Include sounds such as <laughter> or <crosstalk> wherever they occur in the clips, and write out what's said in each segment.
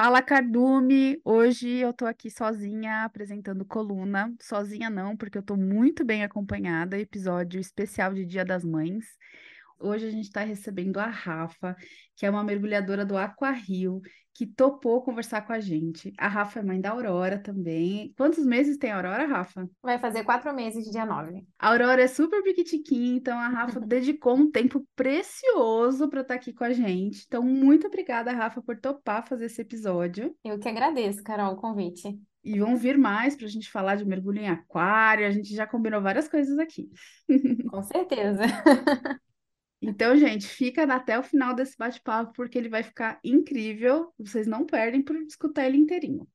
Fala, Cardume! Hoje eu tô aqui sozinha apresentando coluna. Sozinha não, porque eu tô muito bem acompanhada. Episódio especial de Dia das Mães. Hoje a gente está recebendo a Rafa, que é uma mergulhadora do Aquarrio, que topou conversar com a gente. A Rafa é mãe da Aurora também. Quantos meses tem a Aurora, Rafa? Vai fazer quatro meses, dia 9. A Aurora é super piquitiquinha, então a Rafa <laughs> dedicou um tempo precioso para estar tá aqui com a gente. Então, muito obrigada, Rafa, por topar fazer esse episódio. Eu que agradeço, Carol, o convite. E vão vir mais para a gente falar de mergulho em aquário. A gente já combinou várias coisas aqui. Com certeza. <laughs> Então, gente, fica até o final desse bate-papo, porque ele vai ficar incrível. Vocês não perdem por escutar ele inteirinho.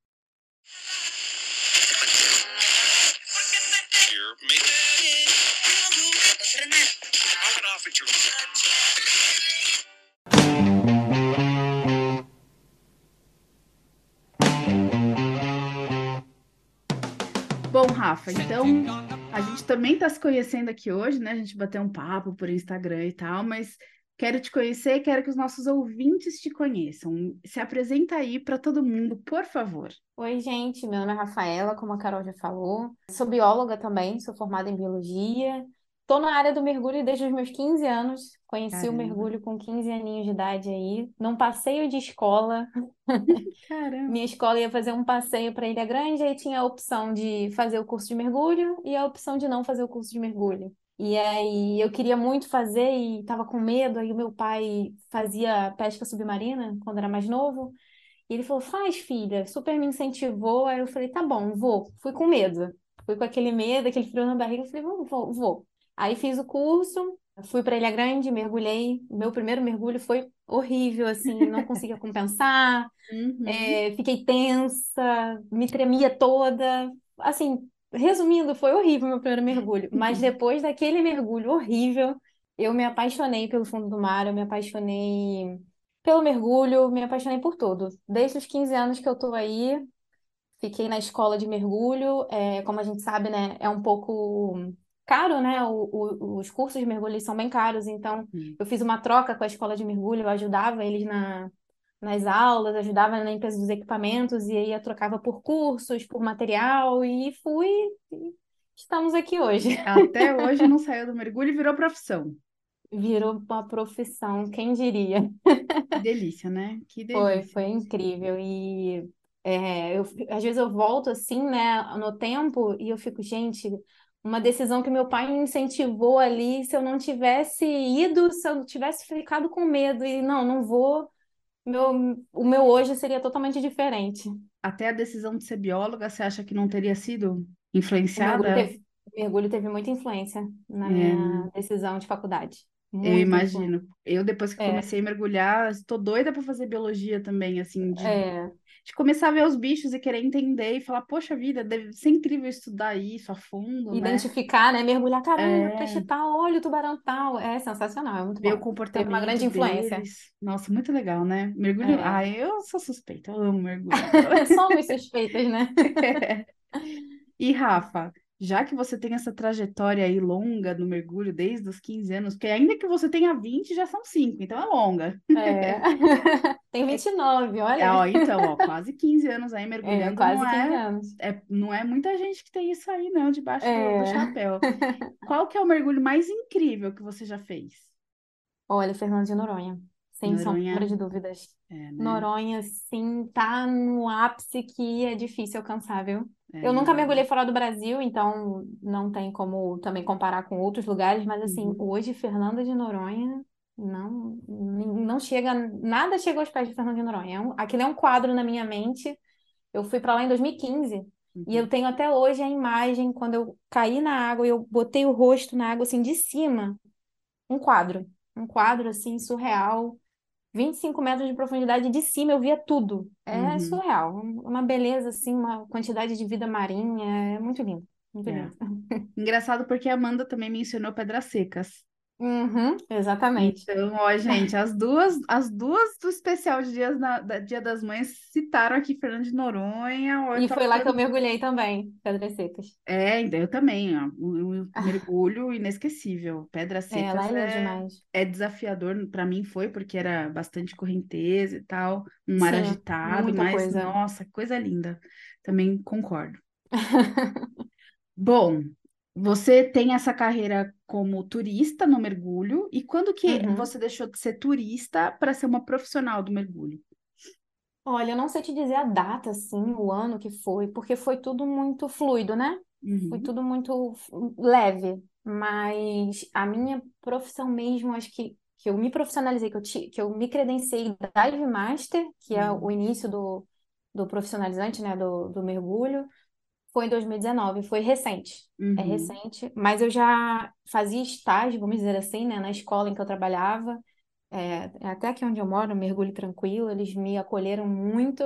Bom, Rafa, então a gente também está se conhecendo aqui hoje, né? A gente bateu um papo por Instagram e tal, mas quero te conhecer, quero que os nossos ouvintes te conheçam. Se apresenta aí para todo mundo, por favor. Oi, gente, meu nome é Rafaela, como a Carol já falou. Sou bióloga também, sou formada em biologia. Estou na área do mergulho desde os meus 15 anos. Conheci Caramba. o mergulho com 15 aninhos de idade aí, num passeio de escola. <laughs> <laughs> Caramba. Minha escola ia fazer um passeio para Ilha Grande, aí tinha a opção de fazer o curso de mergulho e a opção de não fazer o curso de mergulho. E aí eu queria muito fazer e estava com medo, aí o meu pai fazia pesca submarina quando era mais novo. E ele falou: "Faz, filha". Super me incentivou, aí eu falei: "Tá bom, vou". Fui com medo. Fui com aquele medo, aquele frio na barriga, eu falei: "Vou, vou, vou". Aí fiz o curso, fui para Ilha Grande, mergulhei. Meu primeiro mergulho foi horrível, assim, não conseguia compensar, uhum. é, fiquei tensa, me tremia toda. Assim, resumindo, foi horrível meu primeiro mergulho. Mas <laughs> depois daquele mergulho horrível, eu me apaixonei pelo fundo do mar, eu me apaixonei pelo mergulho, me apaixonei por tudo. Desde os 15 anos que eu tô aí, fiquei na escola de mergulho. É, como a gente sabe, né, é um pouco caro, né? O, o, os cursos de mergulho são bem caros, então eu fiz uma troca com a escola de mergulho, eu ajudava eles na, nas aulas, ajudava na limpeza dos equipamentos, e aí eu trocava por cursos, por material, e fui. E estamos aqui hoje. Até <laughs> hoje não saiu do mergulho e virou profissão. Virou uma profissão, quem diria? Que delícia, né? Que <laughs> delícia. Foi, foi incrível. E é, eu, às vezes eu volto assim, né, no tempo, e eu fico, gente, uma decisão que meu pai me incentivou ali. Se eu não tivesse ido, se eu tivesse ficado com medo e não, não vou, meu, o meu hoje seria totalmente diferente. Até a decisão de ser bióloga, você acha que não teria sido influenciada? O mergulho teve, o mergulho teve muita influência na é. minha decisão de faculdade. Muito eu imagino. Eu, depois que é. comecei a mergulhar, estou doida para fazer biologia também, assim, de é de começar a ver os bichos e querer entender e falar, poxa vida, deve ser incrível estudar isso a fundo, né? Identificar, né? né? Mergulhar, caramba, é... peixe tal, olha o tubarão tal. É sensacional, é muito ver bom. o comportamento Tem uma grande influência. Deles. Nossa, muito legal, né? Mergulho... É. Ah, eu sou suspeita, eu amo mergulho. <laughs> Somos suspeitas, né? <laughs> é. E Rafa, já que você tem essa trajetória aí longa no mergulho desde os 15 anos, porque ainda que você tenha 20, já são 5, então é longa. É. <laughs> <laughs> tem 29, olha. É, ó, então, ó, quase 15 anos aí <laughs> mergulhando. É, quase não 15 é, anos. É, não é muita gente que tem isso aí, não, debaixo é. do, do chapéu. Qual que é o mergulho mais incrível que você já fez? Olha, Fernando de Noronha. Sem Noronha... sombra de dúvidas. É, né? Noronha, sim, tá no ápice que é difícil alcançar, viu? É, eu nunca mergulhei fora do Brasil, então não tem como também comparar com outros lugares, mas assim, uhum. hoje Fernanda de Noronha não não chega, nada chega aos pés de Fernanda de Noronha. É um, aquele é um quadro na minha mente. Eu fui para lá em 2015 uhum. e eu tenho até hoje a imagem quando eu caí na água e eu botei o rosto na água assim de cima, um quadro, um quadro assim surreal 25 metros de profundidade de cima, eu via tudo. É uhum. surreal. Uma beleza, assim, uma quantidade de vida marinha. É muito lindo. Muito é. lindo. <laughs> Engraçado porque a Amanda também mencionou Pedras Secas. Uhum, exatamente. Então, ó, gente, as duas, as duas do especial de dias na- da Dia das Mães citaram aqui Fernando de Noronha. Ó, E foi lá que eu mergulhei também, Pedras Secas. É, eu também, ó, um, um mergulho inesquecível. Pedras É, Secas é é, demais. é desafiador, para mim foi, porque era bastante correnteza e tal, um mar Sim, agitado, mas coisa. nossa, coisa linda. Também concordo. <laughs> Bom, você tem essa carreira como turista no mergulho, e quando que Uhum. você deixou de ser turista para ser uma profissional do mergulho? Olha, eu não sei te dizer a data, assim, o ano que foi, porque foi tudo muito fluido, né? Foi Uhum, tudo muito leve, mas a minha profissão mesmo, acho que, que eu me profissionalizei, que eu, ti- que eu me credenciei Dive Master, que é uhum, o início do, do profissionalizante, né, do, do mergulho, foi em 2019, foi recente, é uhum, recente, mas eu já fazia estágio, vamos dizer assim, né, na escola em que eu trabalhava, é, até aqui onde eu moro, mergulho tranquilo, eles me acolheram muito,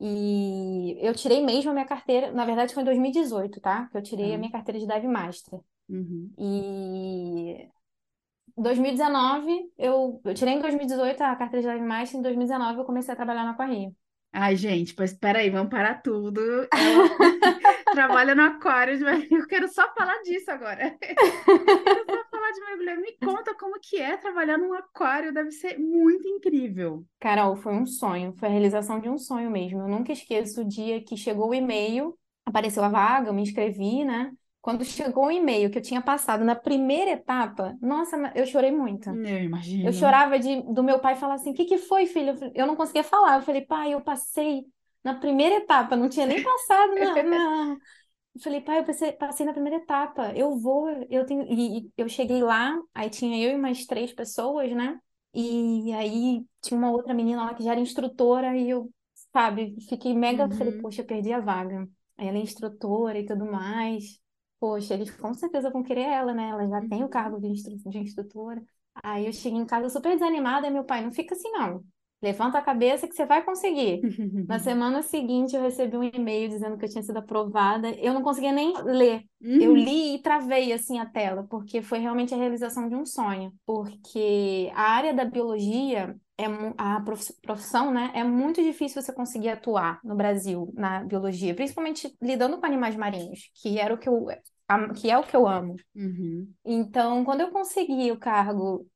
e eu tirei mesmo a minha carteira, na verdade foi em 2018, tá? Que eu tirei a tá, minha carteira de Dive Master. uhum. E 2019, eu, eu tirei em 2018 a carteira de Dive Master, em 2019 eu comecei a trabalhar na Aquarrio. Ai, gente, mas espera aí, vamos parar tudo. Ela <laughs> trabalha no aquário, mas eu quero só falar disso agora. <laughs> Quero só falar de mergulhar. Me conta como que é trabalhar num aquário, deve ser muito incrível. Carol, foi um sonho, foi a realização de um sonho mesmo. Eu nunca esqueço o dia que chegou o e-mail, apareceu a vaga, eu me inscrevi, né? Quando chegou o e-mail que eu tinha passado na primeira etapa, nossa, eu chorei muito. Eu Eu imagino. chorava de, do meu pai falar assim: o que que foi, filho? Eu falei- Eu não conseguia falar. Eu falei, pai, eu passei na primeira etapa, não tinha nem passado na, na... <laughs> Eu falei, pai, eu passei, passei na primeira etapa, eu vou, eu tenho. E, e eu cheguei lá, aí tinha eu e mais três pessoas, né? E aí tinha uma outra menina lá que já era instrutora, e eu, sabe, fiquei mega. Falei, Uhum, poxa, eu perdi a vaga. Aí ela é instrutora e tudo mais. Poxa, eles com certeza vão querer ela, né? Ela já tem o cargo de, instru de instrutora. Aí eu cheguei em casa super desanimada, e meu pai, não fica assim não. Levanta a cabeça que você vai conseguir. Na <laughs> semana seguinte eu recebi um e-mail dizendo que eu tinha sido aprovada. Eu não conseguia nem ler. Eu Uhum, li e travei assim a tela, porque foi realmente a realização de um sonho. Porque a área da biologia é a prof- profissão, né? É muito difícil você conseguir atuar no Brasil na biologia, principalmente lidando com animais marinhos, que era o que eu, que é o que eu amo. uhum, Então, quando eu consegui o cargo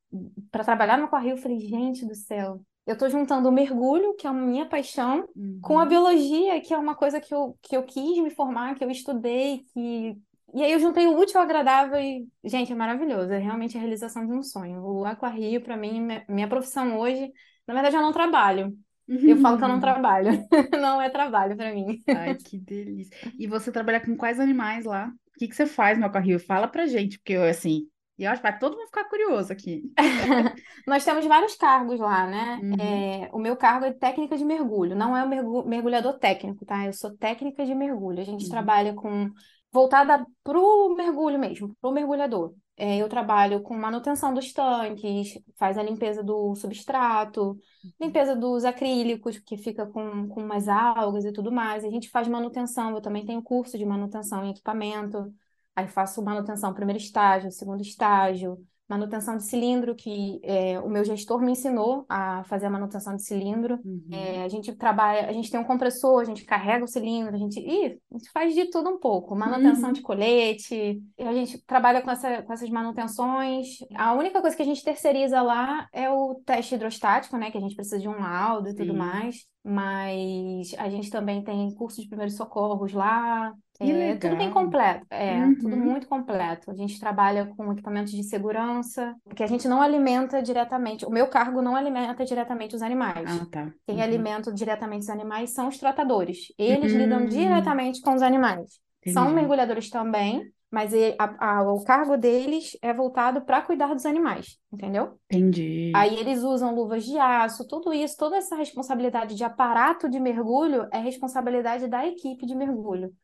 para trabalhar no Aquarrio, eu falei, gente do céu, eu estou juntando o mergulho, que é a minha paixão, com a uhum. biologia, que é uma coisa que eu, que eu quis me formar, que eu estudei, que... E aí eu juntei o útil ao agradável e, gente, é maravilhoso, é realmente a realização de um sonho. O Aquarrio, para mim, minha, profissão hoje, na verdade eu não trabalho. Eu falo que eu não trabalho, <laughs> não é trabalho para mim. Ai, que delícia. E você trabalha com quais animais lá? O que que você faz no aquário? Fala pra gente, porque eu, assim, eu acho que vai todo mundo ficar curioso aqui. <laughs> Nós temos vários cargos lá, né? Uhum, É, o meu cargo é técnica de mergulho, não é o mergu- mergulhador técnico, tá? Eu sou técnica de mergulho. A gente uhum, trabalha com voltada para o mergulho mesmo, para o mergulhador. É, eu trabalho com manutenção dos tanques, faz a limpeza do substrato, limpeza dos acrílicos, que fica com, com umas algas e tudo mais. A gente faz manutenção, eu também tenho curso de manutenção em equipamento. Aí faço manutenção primeiro estágio, segundo estágio, manutenção de cilindro, que é, o meu gestor me ensinou a fazer a manutenção de cilindro. uhum, É, a gente trabalha, a gente tem um compressor, a gente carrega o cilindro, a gente, ih, a gente faz de tudo um pouco. Manutenção de uhum. colete, e a gente trabalha com, essa, com essas manutenções. A única coisa que a gente terceiriza lá é o teste hidrostático, né? Que a gente precisa de um laudo e tudo Sim, mais. Mas a gente também tem curso de primeiros socorros lá. É, tudo bem completo, é, tudo Uhum. muito completo. A gente trabalha com equipamentos de segurança, porque a gente não alimenta diretamente, o meu cargo não alimenta diretamente os animais. Ah, tá. Quem Uhum. alimenta diretamente os animais são os tratadores. Eles lidam Hum, diretamente com os animais. São entendi, mergulhadores também, mas e- a- a- o cargo deles é voltado para cuidar dos animais, entendeu? entendi. Aí eles usam luvas de aço, tudo isso, toda essa responsabilidade de aparato de mergulho é responsabilidade da equipe de mergulho.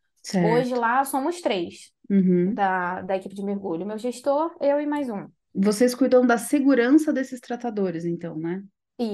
Hoje Certo. lá somos três Uhum. da, da equipe de mergulho. Meu gestor, eu e mais um. Vocês cuidam da segurança desses tratadores, então, né?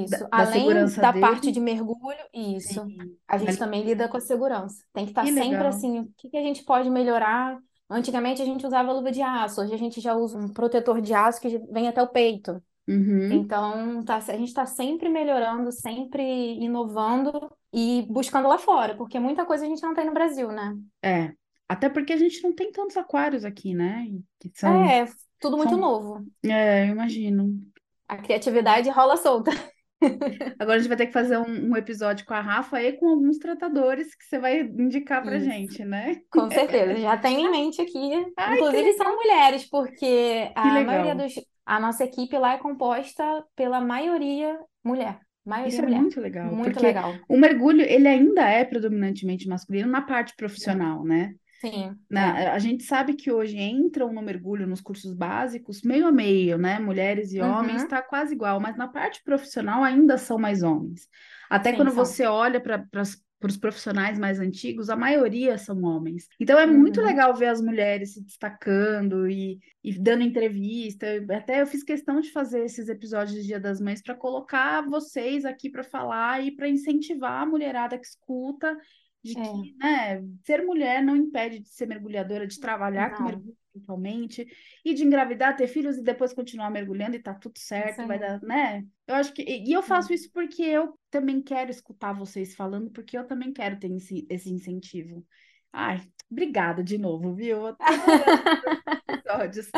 Da, Isso. da Além segurança da parte de mergulho, isso. Sim. A Da gente também lida com a segurança. Tem que estar Que sempre legal. assim, o que que a gente pode melhorar? Antigamente a gente usava luva de aço, hoje a gente já usa um protetor de aço que vem até o peito. Uhum. Então, tá, a gente está sempre melhorando, sempre inovando e buscando lá fora, porque muita coisa a gente não tem no Brasil, né? É. Até porque a gente não tem tantos aquários aqui, né? Que são, É, tudo muito são... novo. É, eu imagino. A criatividade rola solta. <laughs> Agora a gente vai ter que fazer um, um episódio com a Rafa e com alguns tratadores que você vai indicar pra Isso. gente, né? Com certeza, já tenho em mente aqui. <laughs> Ai, Inclusive são mulheres, porque a maioria dos. A nossa equipe lá é composta pela maioria mulher. Maioria Isso é mulher. muito legal, Muito porque legal. o mergulho, ele ainda é predominantemente masculino na parte profissional, né? Sim. Na, é. a gente sabe que hoje entram no mergulho nos cursos básicos meio a meio, né? Mulheres e homens Uhum. está quase igual, mas na parte profissional ainda são mais homens. Até Sim, quando são. você olha para os profissionais mais antigos, a maioria são homens. Então é muito Uhum. legal ver as mulheres se destacando e, e dando entrevista. Até eu fiz questão de fazer esses episódios de Dia das Mães para colocar vocês aqui para falar e para incentivar a mulherada que escuta de É. que, né, ser mulher não impede de ser mergulhadora, de trabalhar com Não. mergulho eventualmente, e de engravidar, ter filhos e depois continuar mergulhando e tá tudo certo, Isso vai dar, né? Eu acho que, e eu faço isso porque eu também quero escutar vocês falando, porque eu também quero ter esse, esse incentivo. Ai, obrigada de novo, viu? <laughs> Episódios.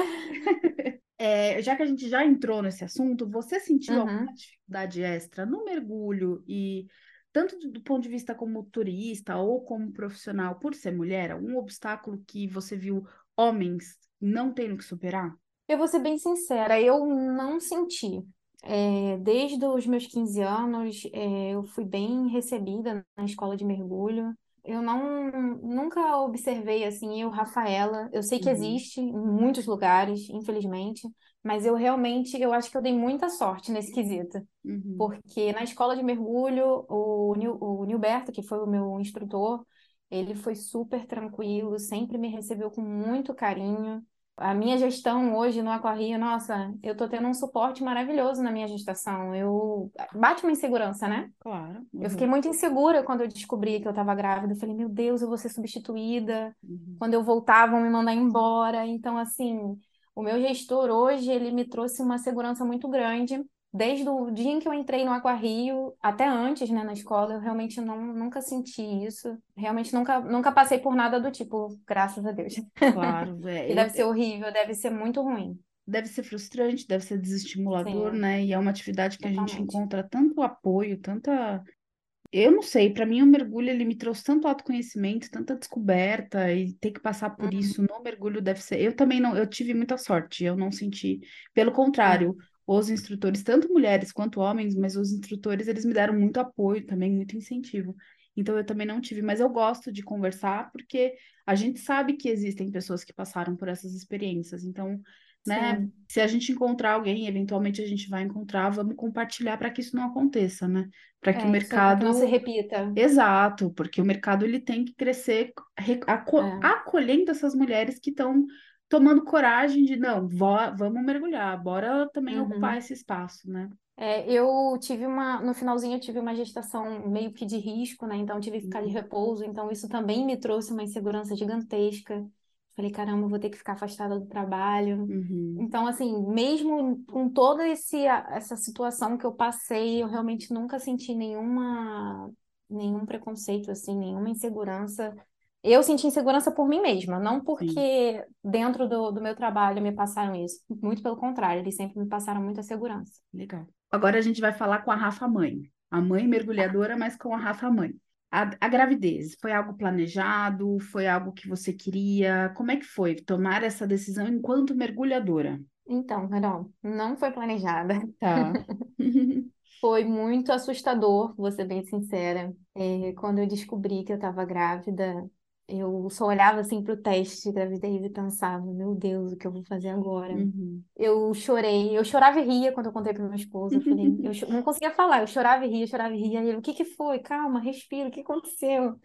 É, já que a gente já entrou nesse assunto, você sentiu alguma Uhum. dificuldade extra no mergulho e tanto do, do ponto de vista como turista ou como profissional, por ser mulher, algum obstáculo que você viu homens não tendo que superar? Eu vou ser bem sincera, eu não senti. É, desde os meus 15 anos, é, eu fui bem recebida na escola de mergulho. Eu não, nunca observei assim, eu, Rafaela, eu sei que Uhum. existe em muitos lugares, infelizmente, mas eu realmente, eu acho que eu dei muita sorte nesse quesito. Uhum. Porque na escola de mergulho, o, Nil, o Nilberto, que foi o meu instrutor, ele foi super tranquilo, sempre me recebeu com muito carinho. A minha gestão hoje no Aquarrio, nossa, eu tô tendo um suporte maravilhoso na minha gestação. Eu bate uma insegurança, né? Claro. Eu fiquei muito insegura quando eu descobri que eu estava grávida. Eu falei, meu Deus, eu vou ser substituída. Uhum. Quando eu voltar, vão me mandar embora. Então, assim, o meu gestor hoje, ele me trouxe uma segurança muito grande. Desde o dia em que eu entrei no Aquarrio, até antes, né, na escola, eu realmente não, nunca senti isso. Realmente nunca, nunca passei por nada do tipo, graças a Deus. Claro, <laughs> é, Que eu- deve ser horrível, deve ser muito ruim. deve ser frustrante, deve ser desestimulador, Sim. né? E é uma atividade que a gente Totalmente. encontra tanto apoio, tanta. Eu não sei, para mim o mergulho ele me trouxe tanto autoconhecimento, tanta descoberta e ter que passar por Uhum. isso no mergulho deve ser. Eu também não, eu tive muita sorte, eu não senti. Pelo É. contrário, os instrutores, tanto mulheres quanto homens, mas os instrutores eles me deram muito apoio também, muito incentivo. Então eu também não tive, mas eu gosto de conversar porque a gente sabe que existem pessoas que passaram por essas experiências. Então, né, Sim. se a gente encontrar alguém, eventualmente a gente vai encontrar, vamos compartilhar para que isso não aconteça, né? Para que o É, para que não se mercado repita. Exato, porque o mercado ele tem que crescer re- aco- É. acolhendo essas mulheres que estão tomando coragem de não, vó- vamos mergulhar, bora também ocupar Uhum. esse espaço, né? É, eu tive uma, no finalzinho eu tive uma gestação meio que de risco, né? Então tive que ficar de Uhum. repouso, então isso também me trouxe uma insegurança gigantesca. Falei, caramba, vou ter que ficar afastada do trabalho. Uhum. Então, assim, mesmo com toda esse, essa situação que eu passei, eu realmente nunca senti nenhuma, nenhum preconceito, assim, nenhuma insegurança. Eu senti insegurança por mim mesma, não Sim, porque dentro do, do meu trabalho me passaram isso. Muito pelo contrário, eles sempre me passaram muita segurança. legal. Agora a gente vai falar com a Rafa mãe, a mãe mergulhadora, mas com a Rafa mãe. A, a gravidez, foi algo planejado? Foi algo que você queria? Como é que foi tomar essa decisão enquanto mergulhadora? Então, Carol, não foi planejada. Tá. <laughs> Foi muito assustador, vou ser bem sincera. É, quando eu descobri que eu estava grávida, eu só olhava assim para o teste de gravidez e pensava, meu Deus, o que eu vou fazer agora? Uhum. Eu chorei, eu chorava e ria quando eu contei para meu esposo. Eu falei, eu <laughs> cho- não conseguia falar, eu chorava e ria, chorava e ria. E ele, o que que foi? Calma, respira, o que aconteceu?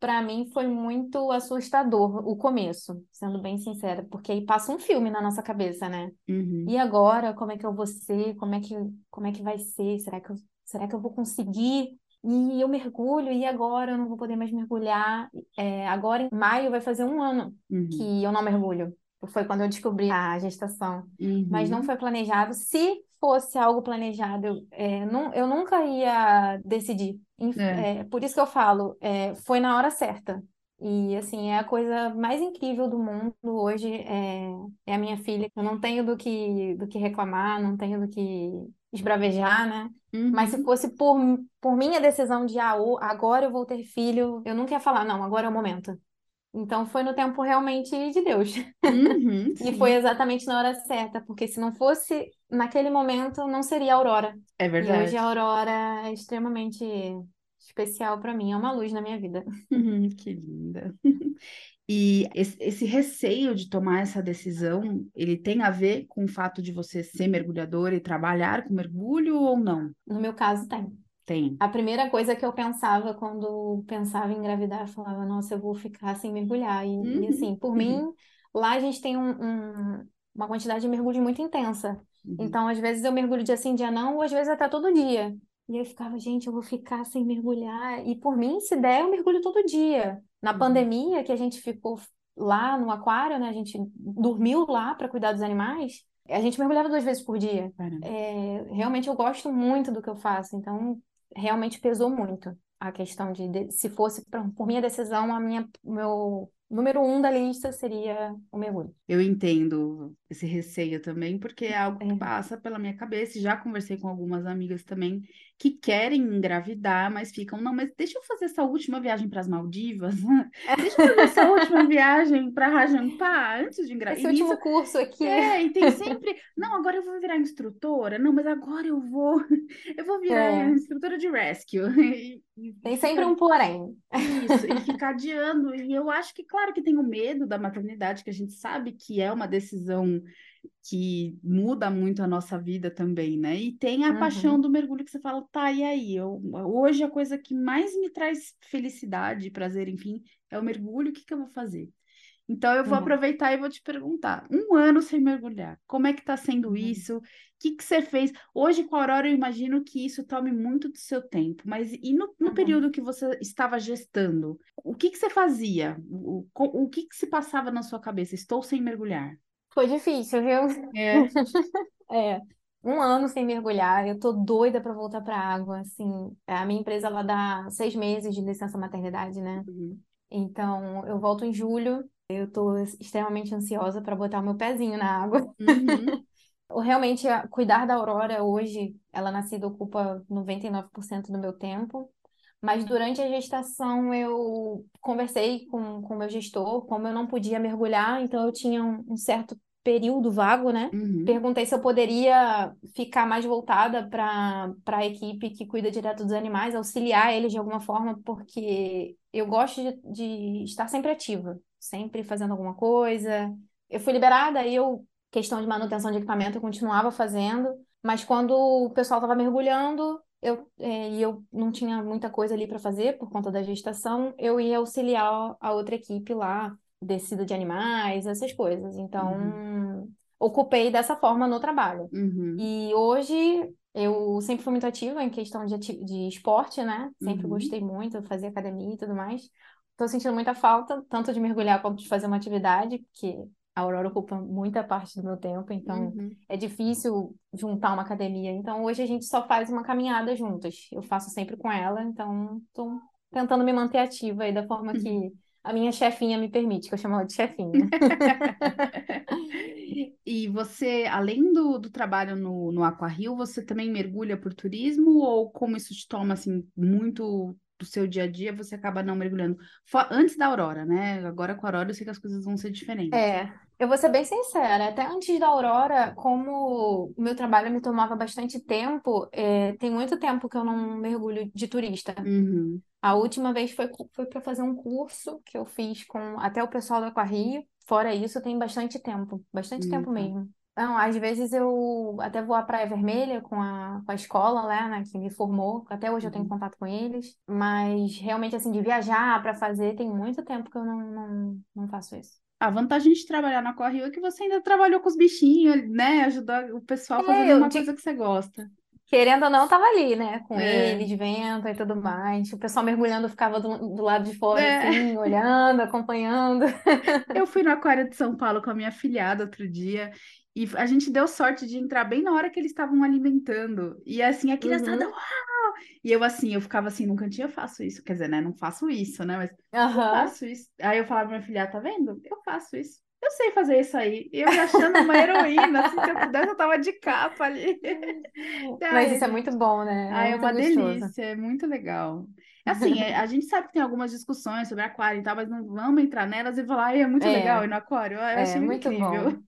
Para mim foi muito assustador o começo, sendo bem sincera, porque aí passa um filme na nossa cabeça, né? Uhum. E agora, como é que eu vou ser? Como é que, como é que vai ser? Será que eu, será que eu vou conseguir E eu mergulho, e agora eu não vou poder mais mergulhar. É, agora em maio vai fazer um ano Uhum. que eu não mergulho. Foi quando eu descobri a gestação. Mas não Uhum. foi planejado. Se fosse algo planejado, eu, é, não, eu nunca ia decidir. É. é, por isso que eu falo, é, foi na hora certa. E assim, é a coisa mais incrível do mundo hoje é, é a minha filha. Eu não tenho do que, do que reclamar, não tenho do que esbravejar, né? Mas se Uhum. fosse por, por minha decisão de ah, agora eu vou ter filho, eu nunca ia falar, não, agora é o momento. Então foi no tempo realmente de Deus. Uhum, <laughs> E foi exatamente na hora certa, porque se não fosse naquele momento, não seria a Aurora. é E hoje verdade. a Aurora é extremamente especial para mim, é uma luz na minha vida. Uhum, <laughs> que linda. E esse, receio de tomar essa decisão, ele tem a ver com o fato de você ser mergulhadora e trabalhar com mergulho ou não? No meu caso, tem. Tem. A primeira coisa que eu pensava quando pensava em engravidar, eu falava, nossa, eu vou ficar sem mergulhar. E, e, Uhum, assim, por uhum, mim, lá a gente tem um- um- uma quantidade de mergulho muito intensa. uhum, Então, às vezes eu mergulho dia sim, dia não, ou às vezes até todo dia. E aí eu ficava, gente, eu vou ficar sem mergulhar. E por mim, se der, eu mergulho todo dia. Na uhum. pandemia, que a gente ficou lá no aquário, né? A gente dormiu lá para cuidar dos animais. A gente mergulhava duas vezes por dia. É, realmente eu gosto muito do que eu faço, então realmente pesou muito a questão de, de- se fosse pra- por minha decisão, a minha, o meu número um da lista seria o mergulho. Eu entendo esse receio também, porque é algo que É. passa pela minha cabeça. e Já conversei com algumas amigas também que querem engravidar, mas ficam, não, mas deixa eu fazer essa última viagem para as Maldivas, <laughs> deixa eu fazer essa última <laughs> viagem para Rajampá antes de engravidar. Esse E último curso aqui, É, e tem <laughs> sempre, não, agora eu vou virar instrutora, não, mas agora eu vou, eu vou virar é, instrutora de rescue. E, e tem sempre um porém. isso, e ficar adiando. E eu acho que, claro, que tem o medo da maternidade, que a gente sabe que é uma decisão que muda muito a nossa vida também, né? E tem a paixão Uhum, do mergulho que você fala, tá, e aí? Eu, hoje a coisa que mais me traz felicidade, prazer, enfim, é o mergulho, o que que eu vou fazer? Então, eu vou é, aproveitar e vou te perguntar: um ano sem mergulhar, como é que está sendo uhum, isso? O que que você fez? Hoje, com a Aurora, eu imagino que isso tome muito do seu tempo, mas e no, no uhum. período que você estava gestando, o que que você fazia? O, o, o que que se passava na sua cabeça? Estou sem mergulhar. Foi difícil, viu? É. <laughs> É, um ano sem mergulhar, eu tô doida para voltar para a água, assim, a minha empresa, ela dá seis meses de licença maternidade, né? Uhum. Então, eu volto em julho. Eu tô extremamente ansiosa para botar o meu pezinho na água. Uhum. <laughs> Realmente, cuidar da Aurora hoje, ela nascida ocupa 99% do meu tempo. Mas durante a gestação, eu conversei com o meu gestor, como eu não podia mergulhar, então eu tinha um, um certo período vago, né? Uhum. Perguntei se eu poderia ficar mais voltada para para a equipe que cuida direto dos animais, auxiliar eles de alguma forma, porque eu gosto de, de estar sempre ativa, sempre fazendo alguma coisa. Eu fui liberada e eu, questão de manutenção de equipamento, eu continuava fazendo, mas quando o pessoal estava mergulhando, eu, eh, e eu não tinha muita coisa ali para fazer por conta da gestação, eu ia auxiliar a outra equipe lá, descida de animais, essas coisas. Uhum. Então, ocupei dessa forma no trabalho. Uhum. E hoje eu sempre fui muito ativa em questão de, de esporte, né? Sempre Uhum. gostei muito, fazia academia e tudo mais. Tô sentindo muita falta, tanto de mergulhar quanto de fazer uma atividade, porque a Aurora ocupa muita parte do meu tempo, então Uhum. é difícil juntar uma academia. Então hoje a gente só faz uma caminhada juntas. Eu faço sempre com ela, então tô tentando me manter ativa aí da forma que a minha chefinha me permite, que eu chamo ela de chefinha. <laughs> E você, além do, do trabalho no, no Aquario, você também mergulha por turismo ou como isso te toma assim muito do seu dia a dia, você acaba não mergulhando? Antes da Aurora, né? Agora com a Aurora eu sei que as coisas vão ser diferentes. É, eu vou ser bem sincera, até antes da Aurora, como o meu trabalho me tomava bastante tempo, é, tem muito tempo que eu não mergulho de turista. Uhum, A última vez foi, foi para fazer um curso que eu fiz com até o pessoal do Aquarrio. Fora isso, tem bastante tempo, bastante hum, tempo tá. mesmo. Não, às vezes eu até vou à Praia Vermelha com a, com a escola lá, né, que me formou. Até hoje eu tenho Uhum. contato com eles. Mas realmente, assim, de viajar para fazer, tem muito tempo que eu não, não, não faço isso. A vantagem de trabalhar na Aquario é que você ainda trabalhou com os bichinhos, né? Ajudou o pessoal É, fazendo uma de coisa que você gosta. querendo ou não, tava ali, né? Com É. ele, de vento e tudo mais. O pessoal mergulhando ficava do, do lado de fora, É. assim, <laughs> olhando, acompanhando. Eu fui no Aquário de São Paulo com a minha filhada outro dia e a gente deu sorte de entrar bem na hora que eles estavam alimentando. E assim, a criançada, Uhum. uau! E eu assim, eu ficava assim, num cantinho eu faço isso. Quer dizer, né? Não faço isso, né? Mas eu Aham. faço isso. Aí eu falava pra minha filha, tá vendo? Eu faço isso. Eu sei fazer isso aí. E eu me achando uma heroína, assim, se eu pudesse, eu tava de capa ali. <laughs> Mas Ai, isso é muito bom, né? ah, é muito uma gostoso. delícia, é muito legal. Assim, é- a gente sabe que tem algumas discussões sobre aquário e tal, mas não vamos entrar nelas e falar, é muito legal É, ir no aquário. Eu é achei muito incrível. bom.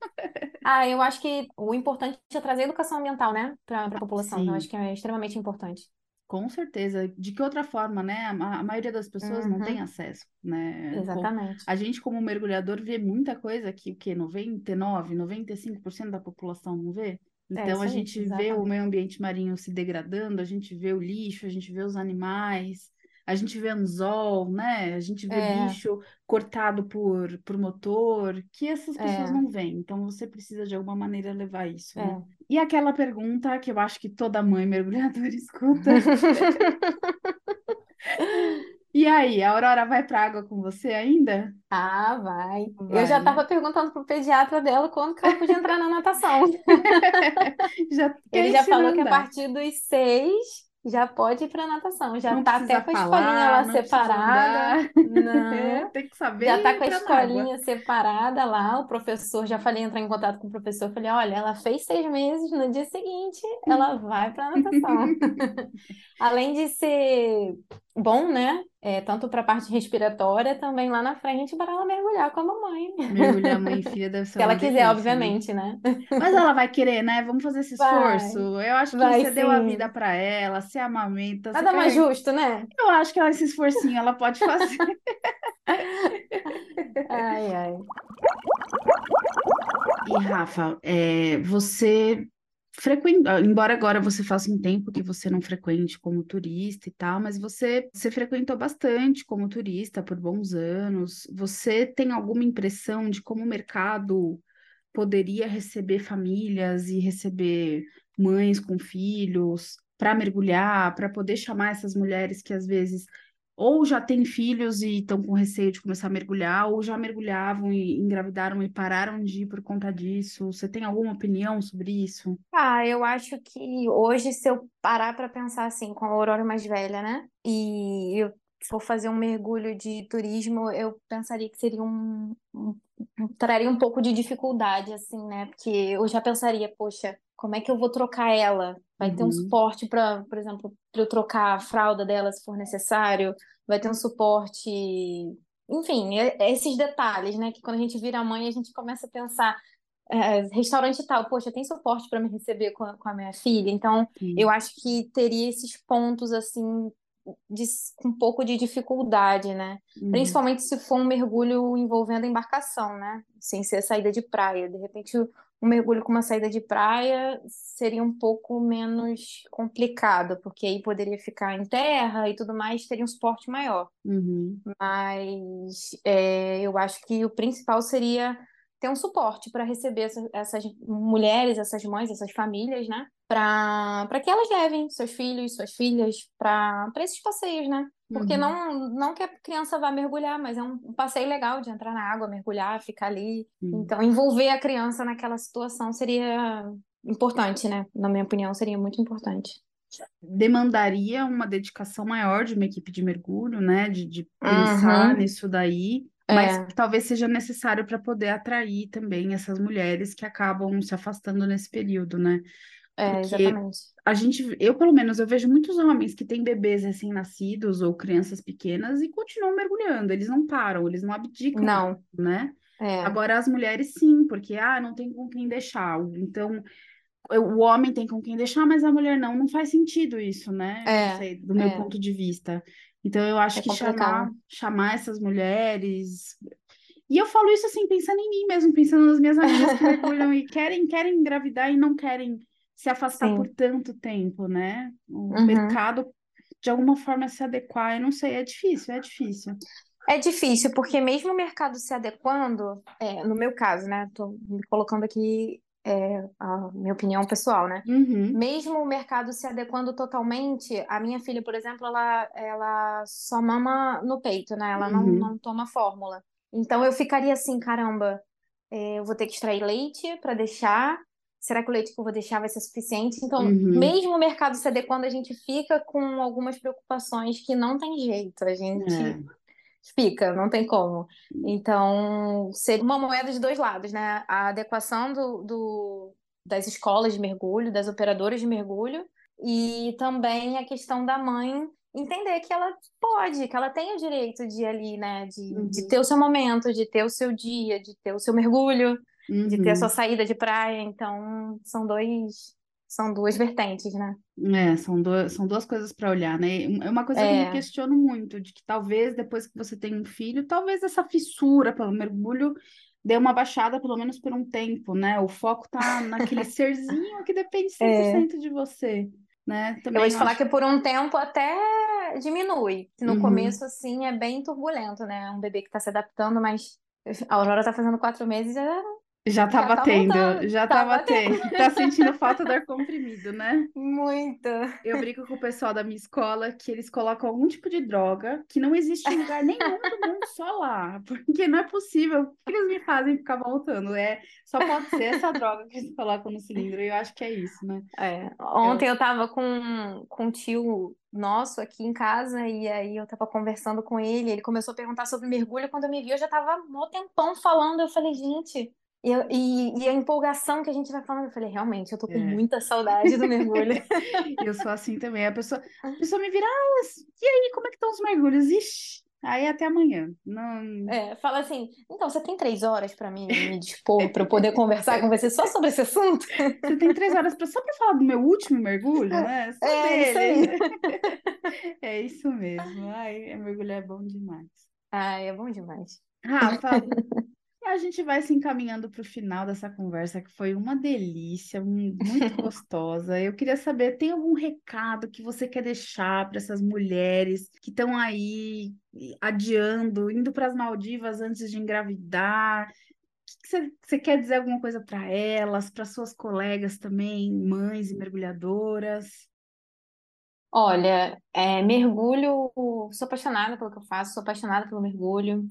Ah, eu acho que o importante é trazer educação ambiental, né, para a população. Eu acho que é extremamente importante. com certeza. De que outra forma, né? A, a maioria das pessoas não tem Uhum, acesso, né? Exatamente. a gente, como mergulhador, vê muita coisa que o quê? 99, 95% da população não vê? É Então, a isso aí, gente vê o meio ambiente marinho se degradando, a gente vê o lixo, a gente vê os animais, a gente vê anzol, né? A gente vê É, bicho cortado por, por motor, que essas pessoas é, não veem. Então, você precisa, de alguma maneira, levar isso, né? é. E aquela pergunta que eu acho que toda mãe mergulhadora <laughs> escuta. <laughs> E aí, a Aurora vai pra água com você ainda? Ah, vai. Eu Vai, já né? estava perguntando pro pediatra dela quando que ela podia entrar na natação. <laughs> Já Ele já falou que a partir dos seis já pode ir para natação. Já Não tá até com a escolinha lá separada. Não. Tem que saber Já tá com a escolinha separada lá, o professor, já falei entrar em contato com o professor, falei, olha, ela fez seis meses, no dia seguinte ela vai para natação. <laughs> Além de ser bom, né? É, tanto para a parte respiratória, também lá na frente para ela mergulhar com a mamãe. Mergulhar mãe e <laughs> filha deve ser Se ela uma quiser, delícia, né? obviamente, né? Mas ela vai querer, né? Vamos fazer esse Vai, esforço. Eu acho que vai você deu a vida sim. pra ela, você amamenta, Nada mais carrega. justo, né? Eu acho que ela, esse esforcinho ela pode fazer. <laughs> Ai, ai. E Rafa, é, você embora agora você faça um tempo que você não frequente como turista e tal, mas você, você frequentou bastante como turista por bons anos. Você tem alguma impressão de como o mercado poderia receber famílias e receber mães com filhos para mergulhar, para poder chamar essas mulheres que às vezes ou já têm filhos e estão com receio de começar a mergulhar, ou já mergulhavam e engravidaram e pararam de ir por conta disso. Você tem alguma opinião sobre isso? Ah, eu acho que hoje, se eu parar para pensar assim, com a Aurora mais velha, né? E eu for fazer um mergulho de turismo, eu pensaria que seria um, um- traria um pouco de dificuldade, assim, né? Porque eu já pensaria, poxa, como é que eu vou trocar ela? Vai ter um Uhum, suporte para, por exemplo, para eu trocar a fralda dela se for necessário, vai ter um suporte, enfim, esses detalhes, né? Que quando a gente vira mãe, a gente começa a pensar é, restaurante tal, poxa, tem suporte para me receber com a, com a minha filha? Então, eu acho que teria esses pontos, assim, de, com um pouco de dificuldade, né? Uhum, Principalmente se for um mergulho envolvendo embarcação, né? Sem ser saída de praia. De repente, um mergulho com uma saída de praia seria um pouco menos complicado, porque aí poderia ficar em terra e tudo mais, teria um suporte maior. uhum, Mas é, eu acho que o principal seria ter um suporte para receber essa- essas mulheres, essas mães, essas famílias, né? Para que elas levem seus filhos, suas filhas para para esses passeios, né? Porque uhum, não, não que a criança vá mergulhar, mas é um passeio legal de entrar na água, mergulhar, ficar ali. sim. Então, envolver a criança naquela situação seria importante, né? Na minha opinião, seria muito importante. Demandaria uma dedicação maior de uma equipe de mergulho, né? De, de pensar Uhum. nisso daí, mas É, talvez seja necessário para poder atrair também essas mulheres que acabam se afastando nesse período, né? É, Porque exatamente. a gente, eu pelo menos, eu vejo muitos homens que têm bebês recém-nascidos ou crianças pequenas e continuam mergulhando, eles não param, eles não abdicam Não, né? é, Agora as mulheres sim, porque ah, não tem com quem deixar. Então o homem tem com quem deixar, mas a mulher não. Não faz sentido isso, né? Não é, sei, do meu é, ponto de vista. Então eu acho é que chamar, chamar essas mulheres. E eu falo isso assim, pensando em mim mesmo, pensando nas minhas amigas que mergulham e querem, querem engravidar e não querem se afastar por Sim. tanto tempo, né? O Uhum. mercado, de alguma forma, se adequar, eu não sei, é difícil, é difícil. É difícil, porque mesmo o mercado se adequando, é, no meu caso, né? Tô me colocando aqui é a minha opinião pessoal, né? Uhum, Mesmo o mercado se adequando totalmente, a minha filha, por exemplo, ela, ela só mama no peito, né? Ela não, uhum, não toma fórmula. Então eu ficaria assim, caramba, é, eu vou ter que extrair leite para deixar. Será que o leite que eu vou deixar vai ser suficiente? Então, uhum. mesmo o mercado se adequando, a gente fica com algumas preocupações que não tem jeito. A gente É. Fica, não tem como. Então, seria uma moeda de dois lados, né? A adequação do, do- das escolas de mergulho, das operadoras de mergulho, e também a questão da mãe entender que ela pode, que ela tem o direito de ali, né? De, de ter Uhum, o seu momento, de ter o seu dia, de ter o seu mergulho, de ter a sua uhum. saída de praia. Então, são dois, são duas vertentes, né? É, são duas, são duas coisas para olhar, né? É uma coisa que eu me É, questiono muito, de que talvez depois que você tem um filho, talvez essa fissura pelo mergulho dê uma baixada, pelo menos por um tempo, né? O foco tá naquele <laughs> serzinho que depende cem por é. cento de você, né? Eu vou Também te falar acho. que por um tempo até diminui. No Uhum. começo, assim, é bem turbulento, né? Um bebê que tá se adaptando, mas a Aurora tá fazendo quatro meses já, Já tá já tá batendo, voltando. já tá Tá batendo batendo. Tá <laughs> sentindo falta do ar comprimido, né? muito. Eu brinco com o pessoal da minha escola que eles colocam algum tipo de droga que não existe em lugar nenhum do mundo, só lá. <laughs> Porque não é possível. O que eles me fazem ficar voltando? É, só pode ser essa droga que eles colocam no cilindro. E eu acho que é isso, né? É, ontem Eu, eu tava com, com um tio nosso aqui em casa e aí eu tava conversando com ele. Ele começou a perguntar sobre mergulho. Quando eu me vi, eu já tava mó tempão falando. Eu falei, gente. E, eu- e, e a empolgação que a gente vai falando, eu falei, realmente, eu tô com é. muita saudade do mergulho. <laughs> Eu sou assim também. A pessoa, a pessoa me vira, ah, e aí, como é que estão os mergulhos? Ixi, aí até amanhã. Não. É, fala assim, então você tem três horas para mim me dispor, para eu poder conversar com você só sobre esse assunto? Você tem três horas pra, só para falar do meu último mergulho, né? <laughs> Só É, isso aí. dele. <laughs> É isso mesmo. Ai, mergulhar é bom demais. Ai, é bom demais. Rafa, a gente vai se encaminhando para o final dessa conversa, que foi uma delícia, muito <laughs> gostosa. Eu queria saber, tem algum recado que você quer deixar para essas mulheres que estão aí adiando, indo para as Maldivas antes de engravidar? Que você quer dizer alguma coisa para elas, para suas colegas também, mães e mergulhadoras? Olha, é, mergulho, sou apaixonada pelo que eu faço, sou apaixonada pelo mergulho,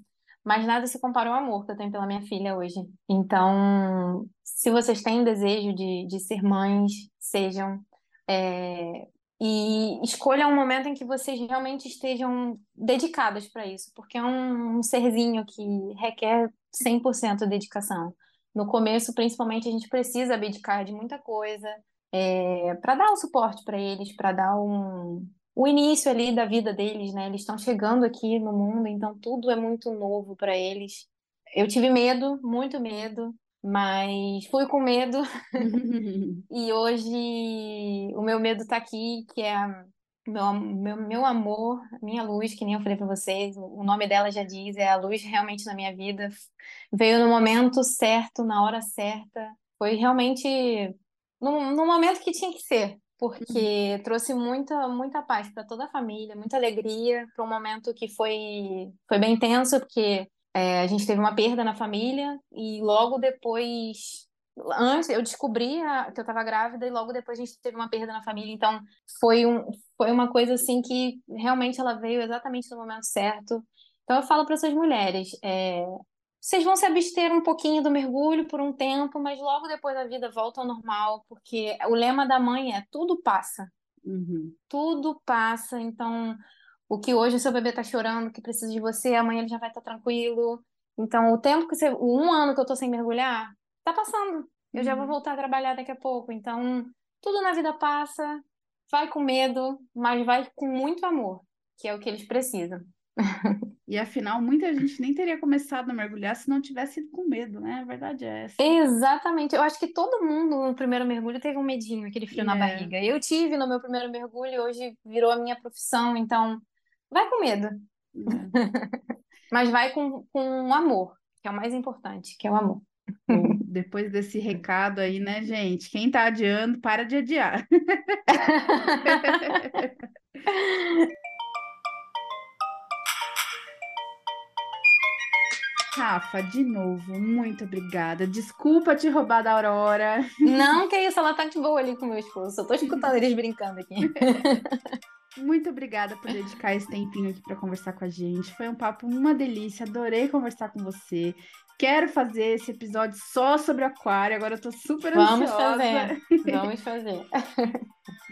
mas nada se compara ao amor que eu tenho pela minha filha hoje. Então, se vocês têm desejo de, de ser mães, sejam, é, e escolham um momento em que vocês realmente estejam dedicadas para isso, porque é um, um serzinho que requer 100% dedicação. No começo, principalmente, a gente precisa abdicar de muita coisa para dar o suporte para eles, para dar um, o início ali da vida deles, né? Eles estão chegando aqui no mundo, então tudo é muito novo para eles. Eu tive medo, muito medo, mas fui com medo <laughs> e hoje o meu medo está aqui, que é meu, meu, meu amor, minha luz, que nem eu falei para vocês, o nome dela já diz, é a luz realmente na minha vida. Veio no momento certo, na hora certa. Foi realmente no, no momento que tinha que ser, porque trouxe muita, muita paz para toda a família, muita alegria para um momento que foi, foi bem tenso, porque é, a gente teve uma perda na família e logo depois, antes eu descobri a- que eu estava grávida e logo depois a gente teve uma perda na família, então foi um, foi uma coisa assim que realmente ela veio exatamente no momento certo. Então eu falo para essas mulheres, é, vocês vão se abster um pouquinho do mergulho por um tempo, mas logo depois a vida volta ao normal, porque o lema da mãe é tudo passa, Uhum. tudo passa. Então, o que hoje o seu bebê tá chorando, que precisa de você, amanhã ele já vai estar tranquilo. Então, o tempo que você, o um ano que eu tô sem mergulhar, tá passando. Eu já vou Uhum. voltar a trabalhar daqui a pouco. Então, tudo na vida passa. Vai com medo, mas vai com muito amor, que é o que eles precisam. E afinal, muita gente nem teria começado a mergulhar se não tivesse ido com medo, né? A verdade é essa. Exatamente. Eu acho que todo mundo no primeiro mergulho teve um medinho, aquele frio na É, barriga. Eu tive no meu primeiro mergulho e hoje virou a minha profissão, então vai com medo, é. <laughs> mas vai com, com amor, que é o mais importante, que é o amor. Bom, depois desse recado aí, né, gente? Quem tá adiando, para de adiar. <laughs> Rafa, de novo, muito obrigada. Desculpa te roubar da Aurora. Não, que isso, ela tá de boa ali com meu esposo. Eu tô escutando eles brincando aqui. <laughs> Muito obrigada por dedicar esse tempinho aqui para conversar com a gente. Foi um papo uma delícia. Adorei conversar com você. Quero fazer esse episódio só sobre aquário. Agora eu tô super Vamos ansiosa. fazer. <laughs> Vamos fazer.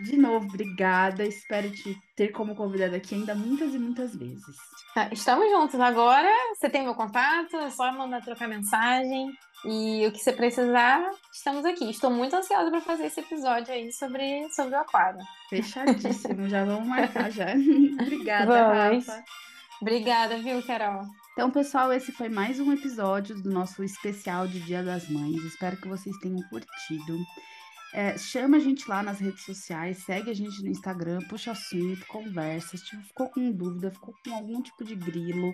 De novo, obrigada. Espero te ter como convidada aqui ainda muitas e muitas vezes. Tá, Estamos juntos agora. Você tem meu contato, é só mandar trocar mensagem. E o que você precisar, estamos aqui. Estou muito ansiosa para fazer esse episódio aí sobre, sobre o aquário. Fechadíssimo. já vamos marcar já. <laughs> obrigada, Vamos. Rafa. Obrigada, viu, Carol? Então, pessoal, esse foi mais um episódio do nosso especial de Dia das Mães. Espero que vocês tenham curtido. É, chama a gente lá nas redes sociais, segue a gente no Instagram, puxa assunto, conversa. Se ficou com dúvida, ficou com algum tipo de grilo,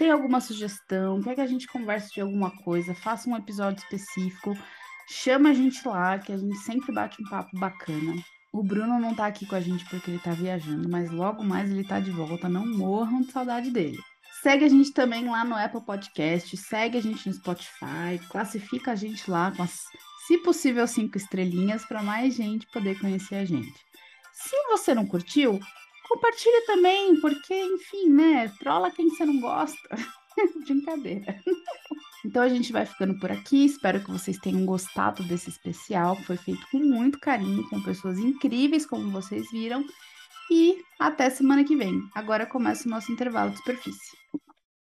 tem alguma sugestão, quer que a gente converse de alguma coisa, faça um episódio específico, chama a gente lá, que a gente sempre bate um papo bacana. O Bruno não tá aqui com a gente porque ele tá viajando, mas logo mais ele tá de volta. Não morram de saudade dele. Segue a gente também lá no Apple Podcast, segue a gente no Spotify, classifica a gente lá com as, se possível, cinco estrelinhas para mais gente poder conhecer a gente. Se você não curtiu, compartilha também, porque, enfim, né? Trola quem você não gosta. <laughs> Brincadeira. Então a gente vai ficando por aqui. Espero que vocês tenham gostado desse especial, que foi feito com muito carinho, com pessoas incríveis, como vocês viram. E até semana que vem. Agora começa o nosso intervalo de superfície.